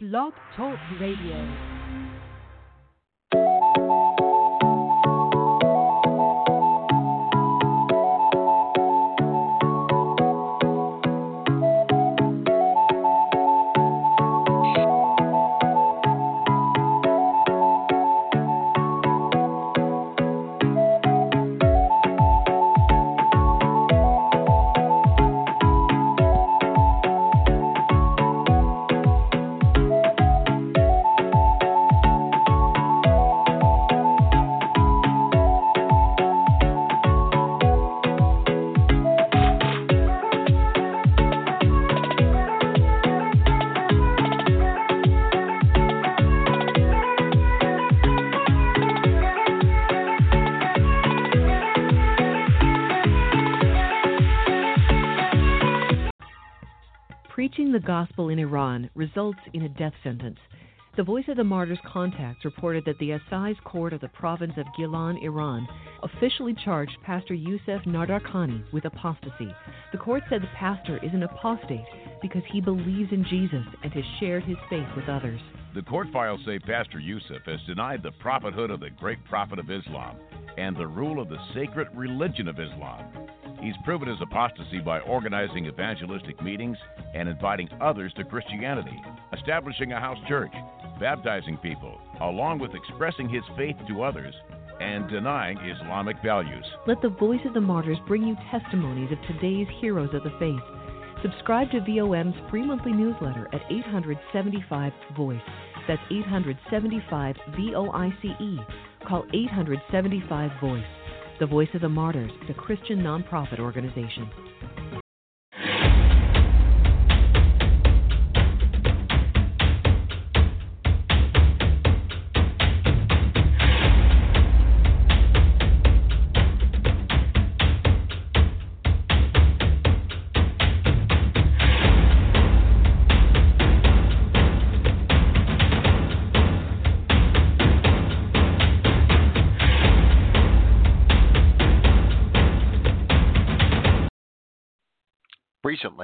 Blog Talk Radio. Preaching the gospel in Iran results in a death sentence. The Voice of the Martyrs contacts reported that the Assize Court of the province of Gilan, Iran, officially charged Pastor Youssef Nadarkhani with apostasy. The court said the pastor is an apostate because he believes in Jesus and has shared his faith with others. The court files say Pastor Yusuf has denied the prophethood of the great prophet of Islam and the rule of the sacred religion of Islam. He's proven his apostasy by organizing evangelistic meetings and inviting others to Christianity, establishing a house church, baptizing people, along with expressing his faith to others and denying Islamic values. Let the Voice of the Martyrs bring you testimonies of today's heroes of the faith. Subscribe to VOM's free monthly newsletter at 875 Voice. That's 875 V O I C E. Call 875 Voice. The Voice of the Martyrs is a Christian nonprofit organization.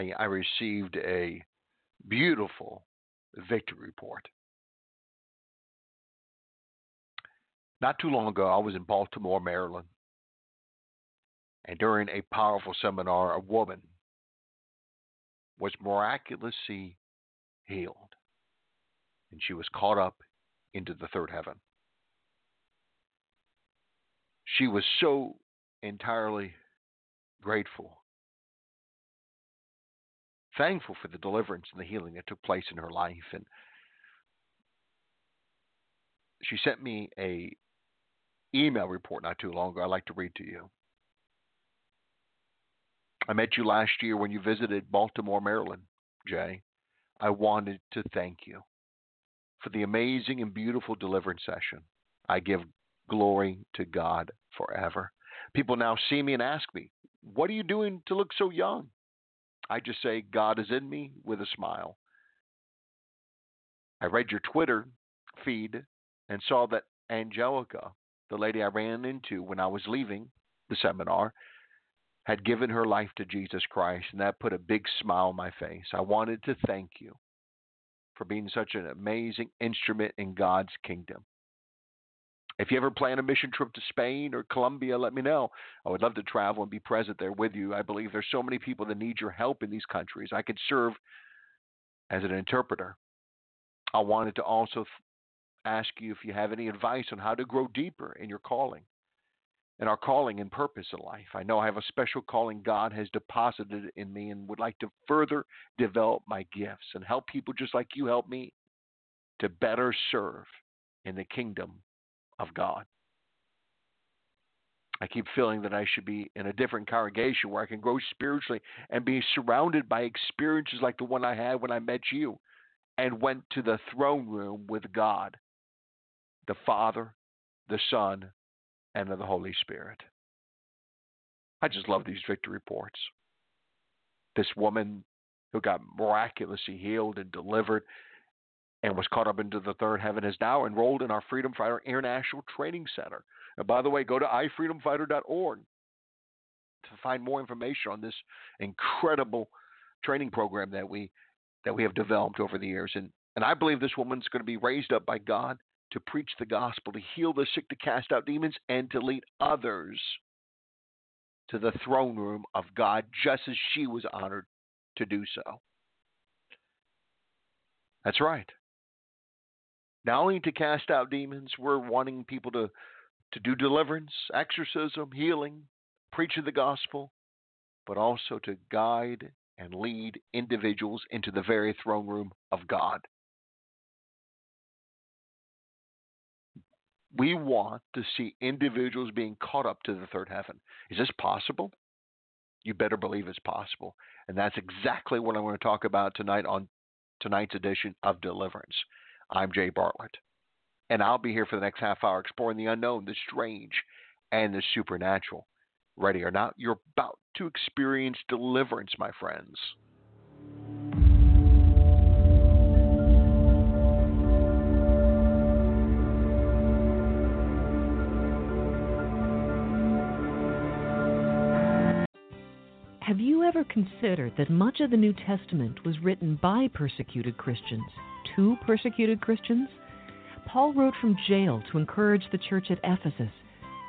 Recently I received a beautiful victory report. Not too long ago, I was in Baltimore, Maryland, and during a powerful seminar, a woman was miraculously healed, and she was caught up into the third heaven. She was so entirely grateful thankful for the deliverance and the healing that took place in her life. And she sent me a email report not too long ago. I'd like to read to you. I met you last year when you visited Baltimore, Maryland, Jay. I wanted to thank you for the amazing and beautiful deliverance session. I give glory to God forever. People now see me and ask me, What are you doing to look so young? I just say, God is in me with a smile. I read your Twitter feed and saw that Angelica, the lady I ran into when I was leaving the seminar, had given her life to Jesus Christ, and that put a big smile on my face. I wanted to thank you for being such an amazing instrument in God's kingdom. If you ever plan a mission trip to Spain or Colombia, let me know. I would love to travel and be present there with you. I believe there's so many people that need your help in these countries. I could serve as an interpreter. I wanted to also ask you if you have any advice on how to grow deeper in your calling and our calling and purpose in life. I know I have a special calling God has deposited in me and would like to further develop my gifts and help people just like you help me to better serve in the kingdom of God. I keep feeling that I should be in a different congregation where I can grow spiritually and be surrounded by experiences like the one I had when I met you and went to the throne room with God, the Father, the Son, and the Holy Spirit. I just love these victory reports. This woman who got miraculously healed and delivered and was caught up into the third heaven is now enrolled in our Freedom Fighter International Training Center. And by the way, go to ifreedomfighter.org to find more information on this incredible training program that we that we have developed over the years. And And I believe this woman's going to be raised up by God to preach the gospel, to heal the sick, to cast out demons, and to lead others to the throne room of God, just as she was honored to do so. That's right. Not only to cast out demons, we're wanting people to, to do deliverance, exorcism, healing, preach the gospel, but also to guide and lead individuals into the very throne room of God. We want to see individuals being caught up to the third heaven. Is this possible? You better believe it's possible. And that's exactly what I'm going to talk about tonight on tonight's edition of Deliverance. I'm Jay Bartlett. And I'll be here for the next half hour exploring the unknown, the strange, and the supernatural. Ready or not, you're about to experience deliverance, my friends. Have you ever considered that much of the New Testament was written by persecuted Christians to persecuted Christians? Paul wrote from jail to encourage the church at Ephesus.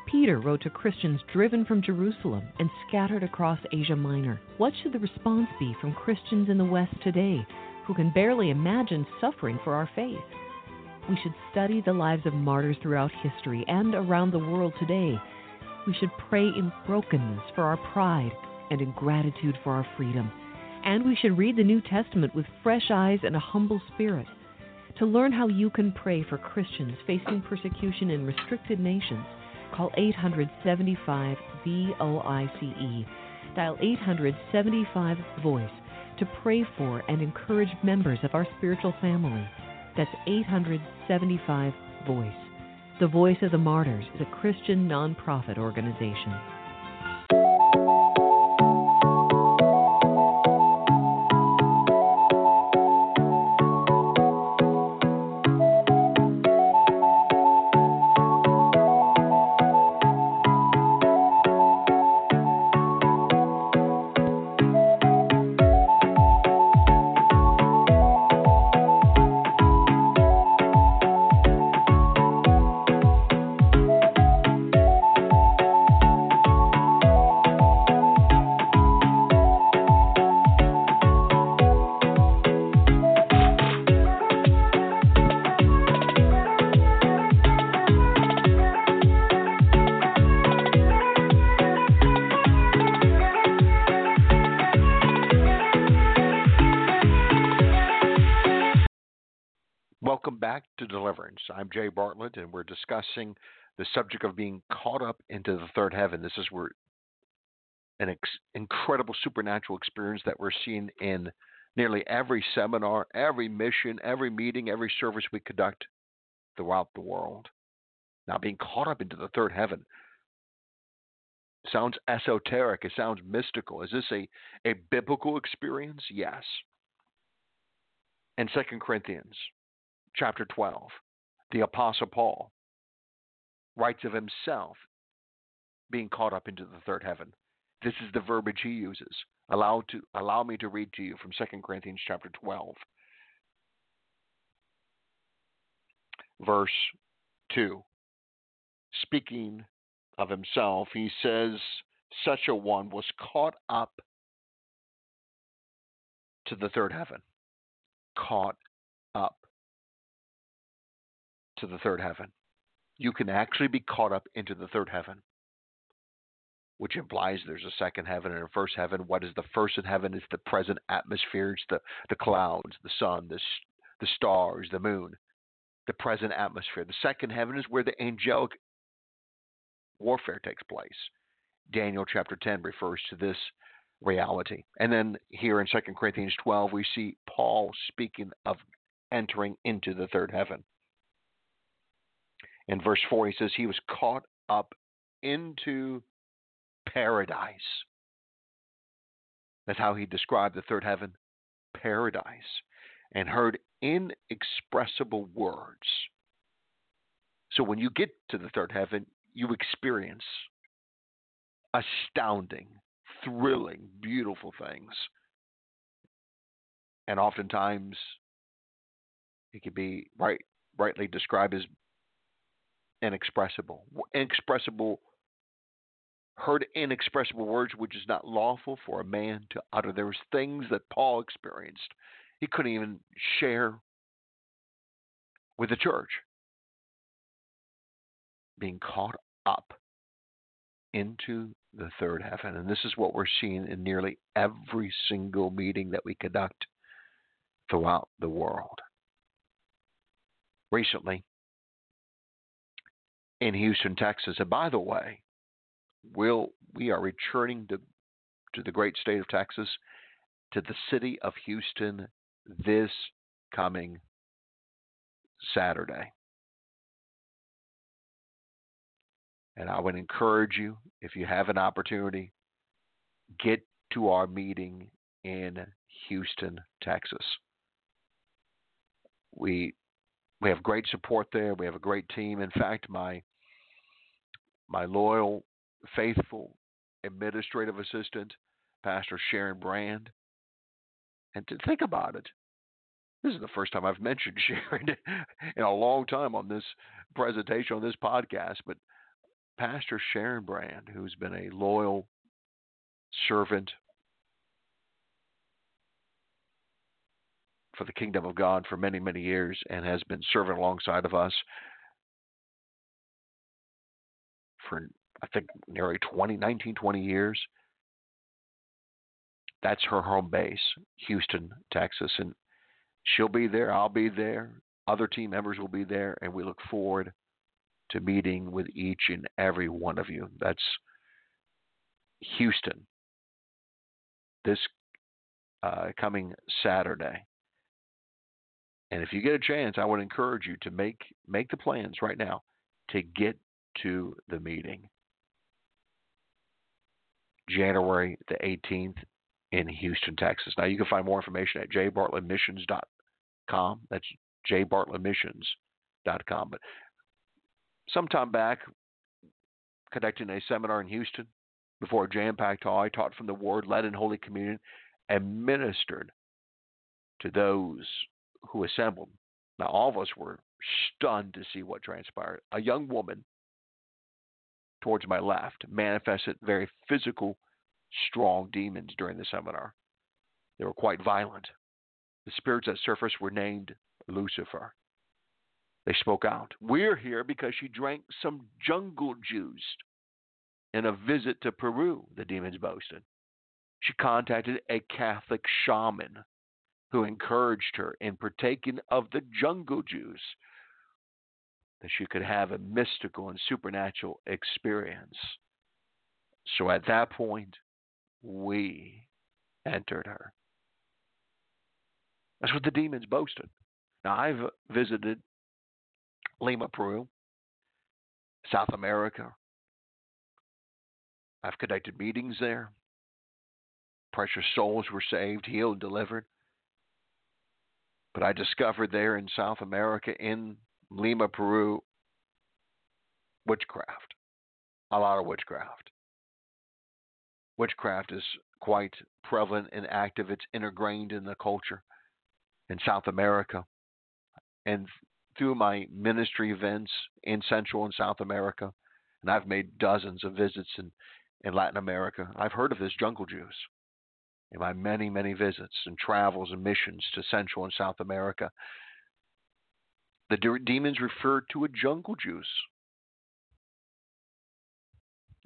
Peter wrote to Christians driven from Jerusalem and scattered across Asia Minor. What should the response be from Christians in the West today who can barely imagine suffering for our faith? We should study the lives of martyrs throughout history and around the world today. We should pray in brokenness for our pride and in gratitude for our freedom. And we should read the New Testament with fresh eyes and a humble spirit. To learn how you can pray for Christians facing persecution in restricted nations, call 875 VOICE. Dial 875 VOICE to pray for and encourage members of our spiritual family. That's 875 VOICE. The Voice of the Martyrs is a Christian nonprofit organization. I'm Jay Bartlett, and we're discussing the subject of being caught up into the third heaven. This is where an ex- incredible supernatural experience that we're seeing in nearly every seminar, every mission, every meeting, every service we conduct throughout the world. Now, being caught up into the third heaven sounds esoteric. It sounds mystical. Is this a, a biblical experience? Yes. And 2 Corinthians chapter 12, the Apostle Paul writes of himself being caught up into the third heaven. This is the verbiage he uses. Allow to allow me to read to you from 2 Corinthians chapter 12 verse 2. Speaking of himself, he says such a one was caught up to the third heaven. Caught up to the third heaven. You can actually be caught up into the third heaven, which implies there's a second heaven and a first heaven. What is the first in heaven? It's the present atmosphere, it's the, the clouds, the sun, the, the stars, the moon, the present atmosphere. The second heaven is where the angelic warfare takes place. Daniel chapter 10 refers to this reality. And then here in 2 Corinthians 12, we see Paul speaking of entering into the third heaven. In verse 4, he says, He was caught up into paradise. That's how he described the third heaven paradise and heard inexpressible words. So when you get to the third heaven, you experience astounding, thrilling, beautiful things. And oftentimes, It could be right, rightly described as inexpressible. Inexpressible, heard inexpressible words which is not lawful for a man to utter. There was things that Paul experienced. He couldn't even share with the church. Being caught up into the third heaven. And this is what we're seeing in nearly every single meeting that we conduct throughout the world. Recently, in Houston, Texas, and by the way, we'll, we are returning to, to the great state of Texas, to the city of Houston this coming Saturday. And I would encourage you, if you have an opportunity, get to our meeting in Houston, Texas. We we have great support there. We have a great team. In fact, my my loyal, faithful administrative assistant, Pastor Sharon Brand. And to think about it, this is the first time I've mentioned Sharon in a long time on this presentation on this podcast, but Pastor Sharon Brand, who's been a loyal servant for the kingdom of God for many, many years and has been serving alongside of us for, I think, nearly 20, 19, 20 years. That's her home base, Houston, Texas. And she'll be there. I'll be there. Other team members will be there. And we look forward to meeting with each and every one of you. That's Houston this uh, coming Saturday. And if you get a chance, I would encourage you to make make the plans right now to get to the meeting. January the 18th in Houston, Texas. Now you can find more information at jbartlettmissions.com. That's jbartlettmissions.com. But sometime back, conducting a seminar in Houston before a jam-packed hall, I taught from the Word, led in Holy Communion, and ministered to those who assembled. Now, all of us were stunned to see what transpired. A young woman towards my left manifested very physical, strong demons during the seminar. They were quite violent. The spirits that surfaced were named Lucifer. They spoke out. We're here because she drank some jungle juice in a visit to Peru, the demons boasted. She contacted a Catholic shaman who encouraged her in partaking of the jungle juice that she could have a mystical and supernatural experience. So at that point, we entered her. That's what the demons boasted. Now, I've visited Lima, Peru, South America. I've conducted meetings there. Precious souls were saved, healed, delivered. But I discovered there in South America, in Lima, Peru, witchcraft. A lot of witchcraft. Witchcraft is quite prevalent and active. It's ingrained in the culture in South America. And through my ministry events in Central and South America, and I've made dozens of visits in, in Latin America, I've heard of this jungle juice in my many, many visits and travels and missions to Central and South America. The de- demons refer to a jungle juice.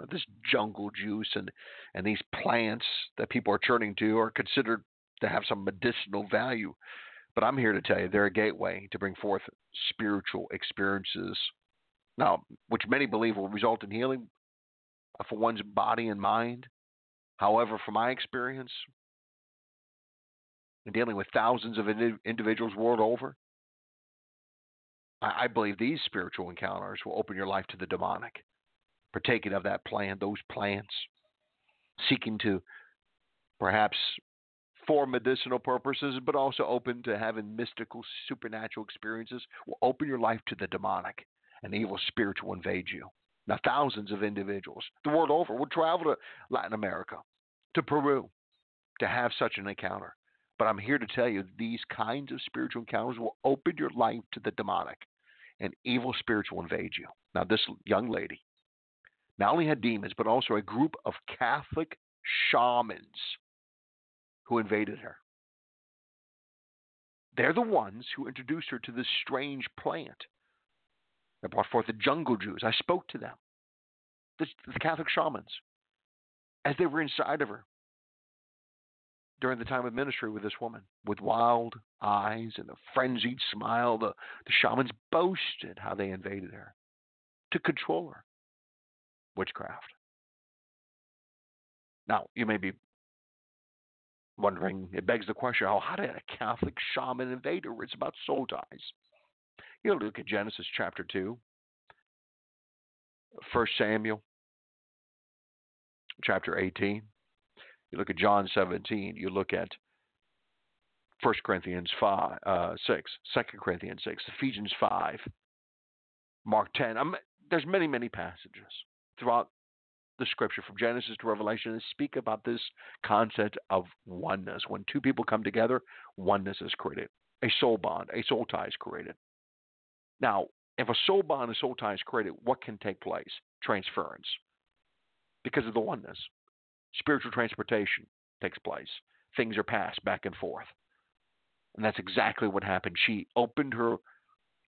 This jungle juice and, and these plants that people are turning to are considered to have some medicinal value. But I'm here to tell you they're a gateway to bring forth spiritual experiences. Now, which many believe will result in healing for one's body and mind. However, from my experience, in dealing with thousands of individuals world over, I, I believe these spiritual encounters will open your life to the demonic, partaking of that plan, those plants, seeking to perhaps for medicinal purposes, but also open to having mystical, supernatural experiences, will open your life to the demonic and evil spirit will invade you. Now, thousands of individuals the world over will travel to Latin America, to Peru, to have such an encounter. But I'm here to tell you these kinds of spiritual encounters will open your life to the demonic and evil spirits will invade you. Now, this young lady not only had demons, but also a group of Catholic shamans who invaded her. They're the ones who introduced her to this strange plant that brought forth the jungle juice. I spoke to them, the, the Catholic shamans, as they were inside of her during the time of ministry with this woman, with wild eyes and a frenzied smile. The, the shamans boasted how they invaded her to control her. Witchcraft. Now, you may be wondering, it begs the question how did a Catholic shaman invade her? It's about soul ties. You look at Genesis chapter 2, 1 Samuel chapter 18. You look at John 17. You look at 1 Corinthians 5, uh, 6, 2 Corinthians 6, Ephesians 5, Mark 10. I'm, there's many, many passages throughout the scripture from Genesis to Revelation that speak about this concept of oneness. When two people come together, oneness is created. A soul bond, a soul tie is created. Now, if a soul bond, a soul tie is created, what can take place? Transference. Because of the oneness. Spiritual transportation takes place. Things are passed back and forth. And that's exactly what happened. She opened her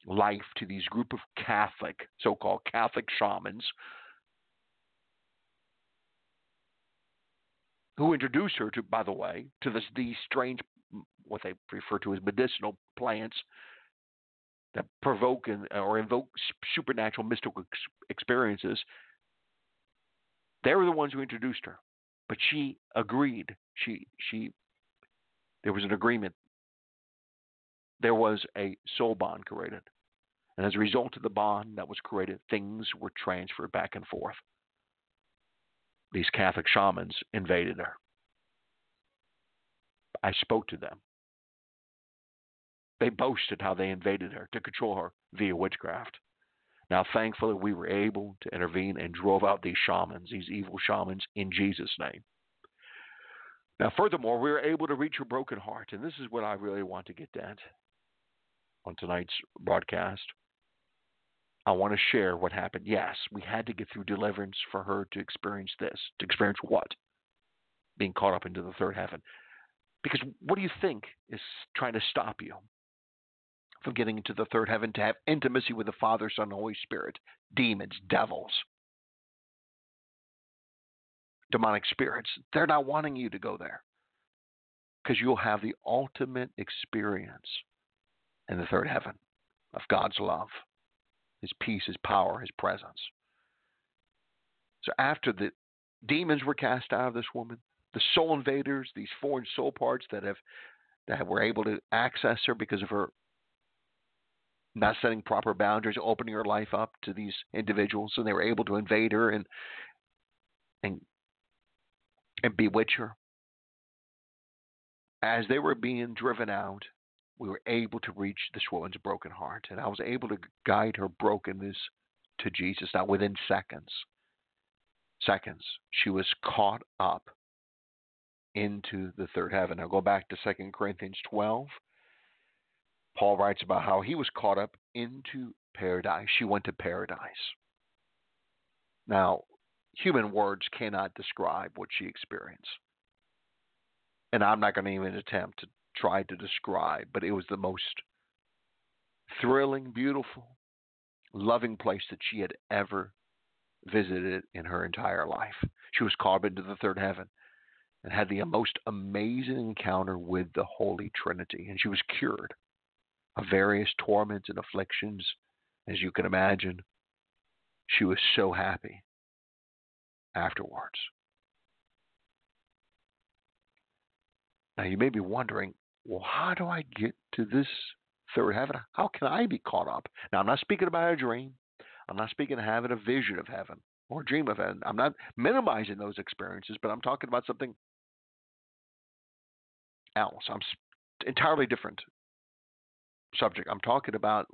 life to these group of Catholic, so called Catholic shamans who introduced her to, by the way, to this, these strange, what they refer to as medicinal plants that provoke and, or invoke supernatural mystical experiences. They were the ones who introduced her, but she agreed. She she there was an agreement. There was a soul bond created, and as a result of the bond that was created, things were transferred back and forth these Catholic shamans invaded her. I spoke to them. They boasted how they invaded her to control her via witchcraft. Now, thankfully, we were able to intervene and drove out these shamans, these evil shamans, in Jesus' name. Now, furthermore, we were able to reach her broken heart, and this is what I really want to get at on tonight's broadcast. I want to share what happened. Yes, we had to get through deliverance for her to experience this. To experience what? Being caught up into the third heaven. Because what do you think is trying to stop you from getting into the third heaven to have intimacy with the Father, Son, and Holy Spirit? Demons, devils, demonic spirits. They're not wanting you to go there because you'll have the ultimate experience in the third heaven of God's love his peace, his power, his presence. So after the demons were cast out of this woman, the soul invaders, these foreign soul parts that have that were able to access her because of her not setting proper boundaries, opening her life up to these individuals, and they were able to invade her and and and bewitch her. As they were being driven out, we were able to reach this woman's broken heart. And I was able to guide her brokenness to Jesus. Now, within seconds, seconds, she was caught up into the third heaven. Now, go back to 2 Corinthians 12. Paul writes about how he was caught up into paradise. She went to paradise. Now, human words cannot describe what she experienced. And I'm not going to even attempt to try to describe, but it was the most thrilling, beautiful, loving place that she had ever visited in her entire life. She was called into the third heaven and had the most amazing encounter with the Holy Trinity. And she was cured of various torments and afflictions. As you can imagine, she was so happy afterwards. Now, you may be wondering well, how do I get to this third heaven? How can I be caught up? Now, I'm not speaking about a dream. I'm not speaking of having a vision of heaven or a dream of heaven. I'm not minimizing those experiences, but I'm talking about something else. I'm entirely different subject. I'm talking about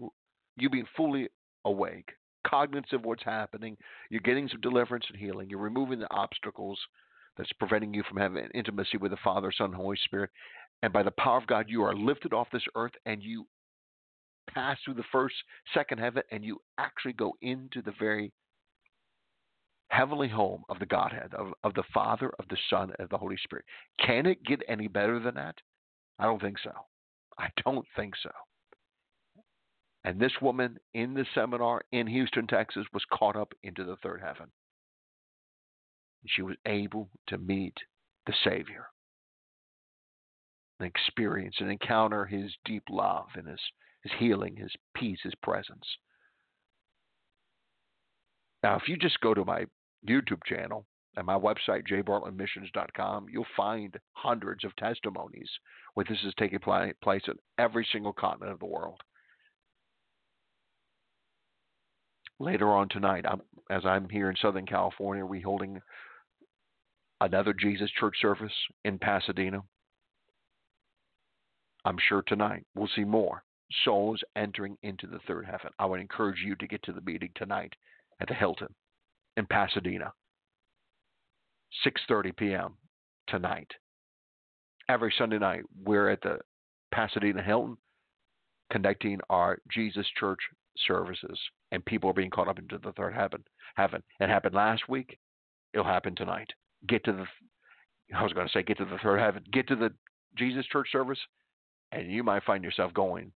you being fully awake, cognizant of what's happening. You're getting some deliverance and healing. You're removing the obstacles that's preventing you from having intimacy with the Father, Son, Holy Spirit, And by the power of God, you are lifted off this earth and you pass through the first, second heaven, and you actually go into the very heavenly home of the Godhead, of, of the Father, of the Son, of the Holy Spirit. Can it get any better than that? I don't think so. I don't think so. And this woman in the seminar in Houston, Texas, was caught up into the third heaven. She was able to meet the Savior and experience and encounter his deep love and his, his healing, his peace, his presence. Now, if you just go to my YouTube channel and my website, jbartlettmissions.com, you'll find hundreds of testimonies where this is taking place in every single continent of the world. Later on tonight, I'm, as I'm here in Southern California, we're holding another Jesus Church service in Pasadena. I'm sure tonight we'll see more souls entering into the third heaven. I would encourage you to get to the meeting tonight at the Hilton in Pasadena. 6:30 p.m. tonight. Every Sunday night we're at the Pasadena Hilton conducting our Jesus Church services and people are being caught up into the third heaven. Heaven. It happened last week. It'll happen tonight. Get to the I was going to say get to the third heaven. Get to the Jesus Church service and you might find yourself going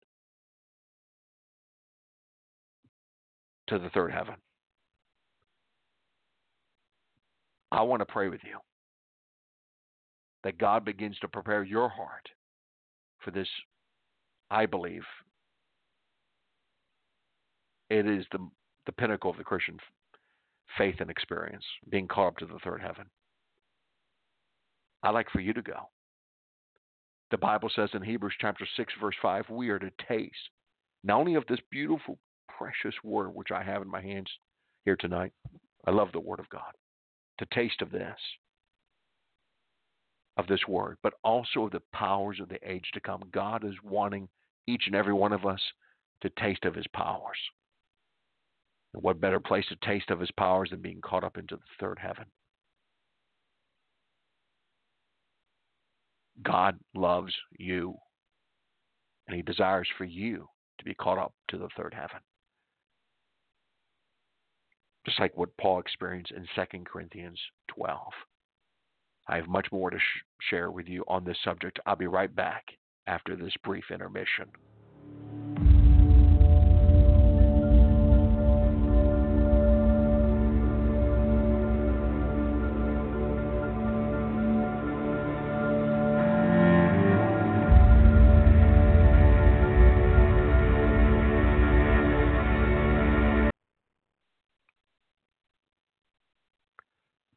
to the third heaven. I want to pray with you that God begins to prepare your heart for this. I believe it is the, the pinnacle of the Christian faith and experience, being caught up to the third heaven. I'd like for you to go. The Bible says in Hebrews chapter 6, verse 5, we are to taste not only of this beautiful, precious word which I have in my hands here tonight. I love the word of God to taste of this, of this word, but also of the powers of the age to come. God is wanting each and every one of us to taste of his powers. And what better place to taste of his powers than being caught up into the third heaven? God loves you, and he desires for you to be caught up to the third heaven just like what Paul experienced in 2 Corinthians 12. I have much more to sh- share with you on this subject. I'll be right back after this brief intermission.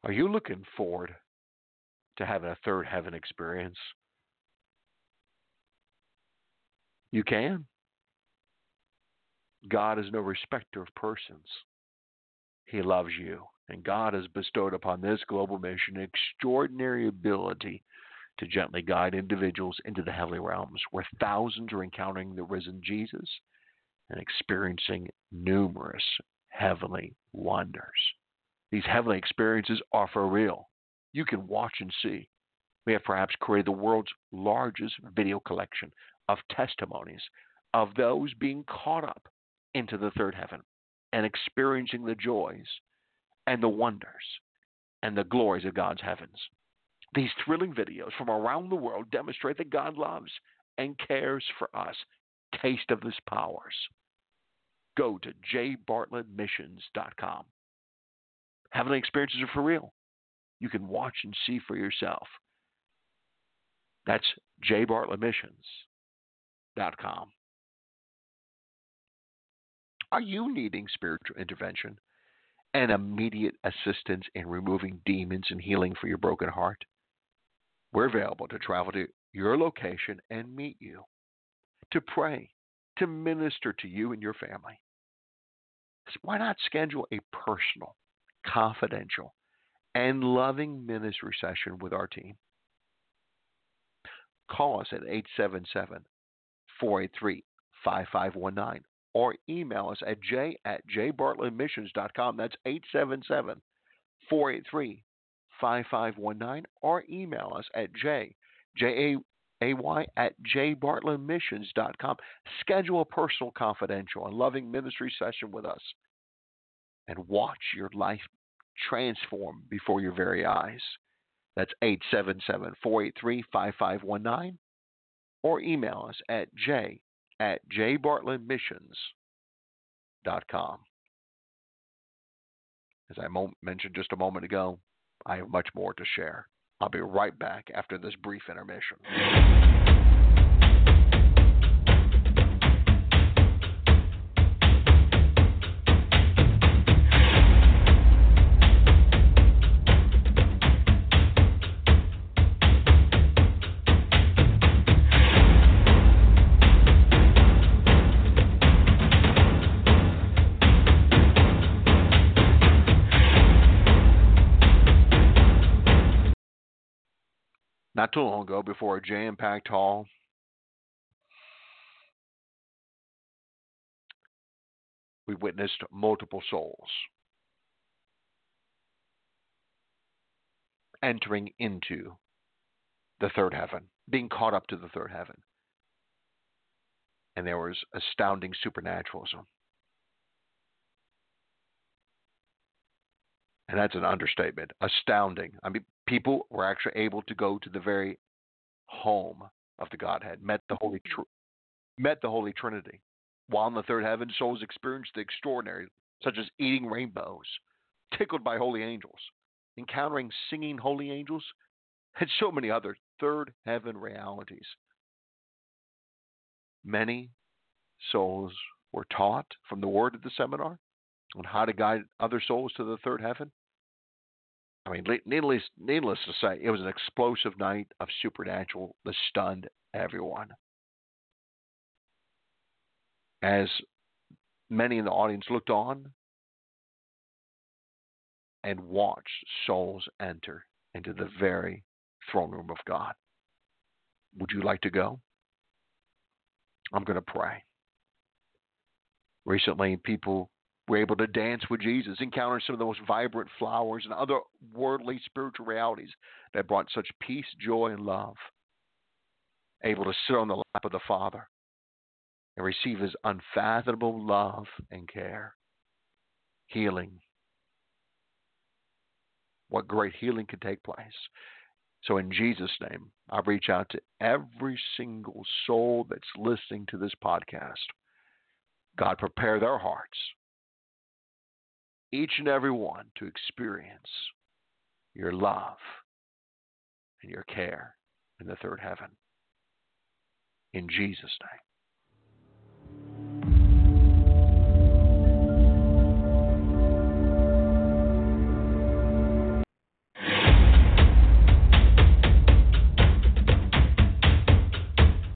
Are you looking forward to having a third heaven experience? You can. God is no respecter of persons. He loves you. And God has bestowed upon this global mission extraordinary ability to gently guide individuals into the heavenly realms where thousands are encountering the risen Jesus and experiencing numerous heavenly wonders. These heavenly experiences are for real. You can watch and see. We have perhaps created the world's largest video collection of testimonies of those being caught up into the third heaven and experiencing the joys and the wonders and the glories of God's heavens. These thrilling videos from around the world demonstrate that God loves and cares for us. Taste of His powers. Go to jbartlettmissions.com Heavenly experiences are for real. You can watch and see for yourself. That's jbartlettmissions.com. Are you needing spiritual intervention and immediate assistance in removing demons and healing for your broken heart? We're available to travel to your location and meet you, to pray, to minister to you and your family. Why not schedule a personal confidential, and loving ministry session with our team. Call us at 877 483 5519 or email us at j at jbartlettmissions.com. That's 877 483 5519 or email us at j, J A A-Y, at jbartlettmissions.com. Schedule a personal, confidential, and loving ministry session with us and watch your life transform before your very eyes. That's 877 483 5519 or email us at j at jbartlettmissions.com. As I mentioned just a moment ago, I have much more to share. I'll be right back after this brief intermission. Too long ago before a jam packed hall. We witnessed multiple souls entering into the third heaven, being caught up to the third heaven. And there was astounding supernaturalism. And that's an understatement. Astounding. I mean, people were actually able to go to the very home of the Godhead, met the Holy mm-hmm. Tr- met the Holy Trinity. While in the third heaven, souls experienced the extraordinary, such as eating rainbows, tickled by holy angels, encountering singing holy angels, and so many other third heaven realities. Many souls were taught from the word of the seminar on how to guide other souls to the third heaven. I mean, needless, needless to say, it was an explosive night of supernatural that stunned everyone. As many in the audience looked on and watched souls enter into the very throne room of God. Would you like to go? I'm going to pray. Recently, people were able to dance with Jesus, encounter some of the most vibrant flowers and other worldly spiritual realities that brought such peace, joy, and love. Able to sit on the lap of the Father and receive his unfathomable love and care. Healing. What great healing can take place. So, in Jesus' name, I reach out to every single soul that's listening to this podcast. God, prepare their hearts each and every one to experience your love and your care in the third heaven. In Jesus' name.